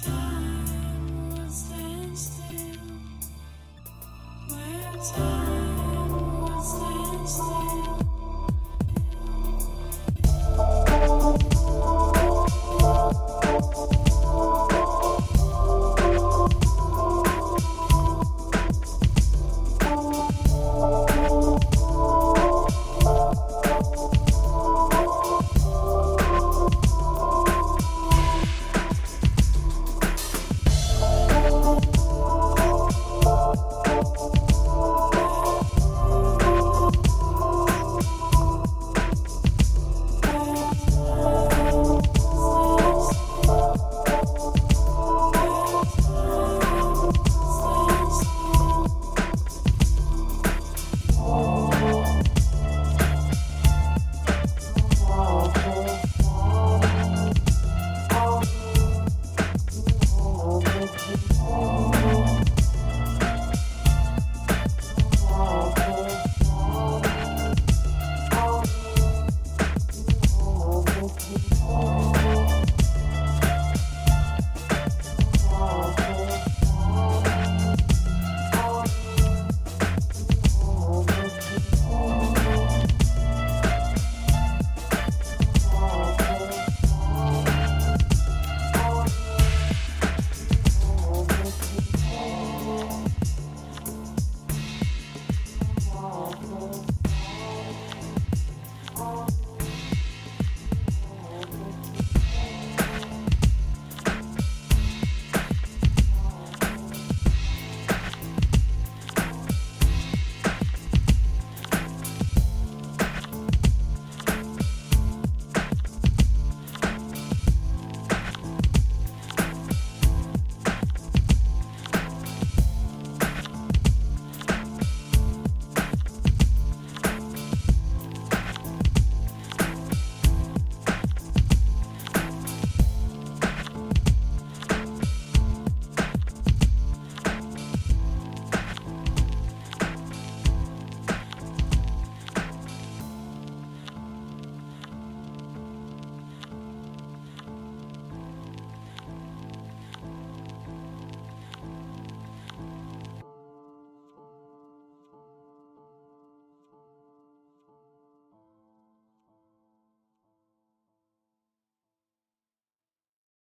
Time will stand still.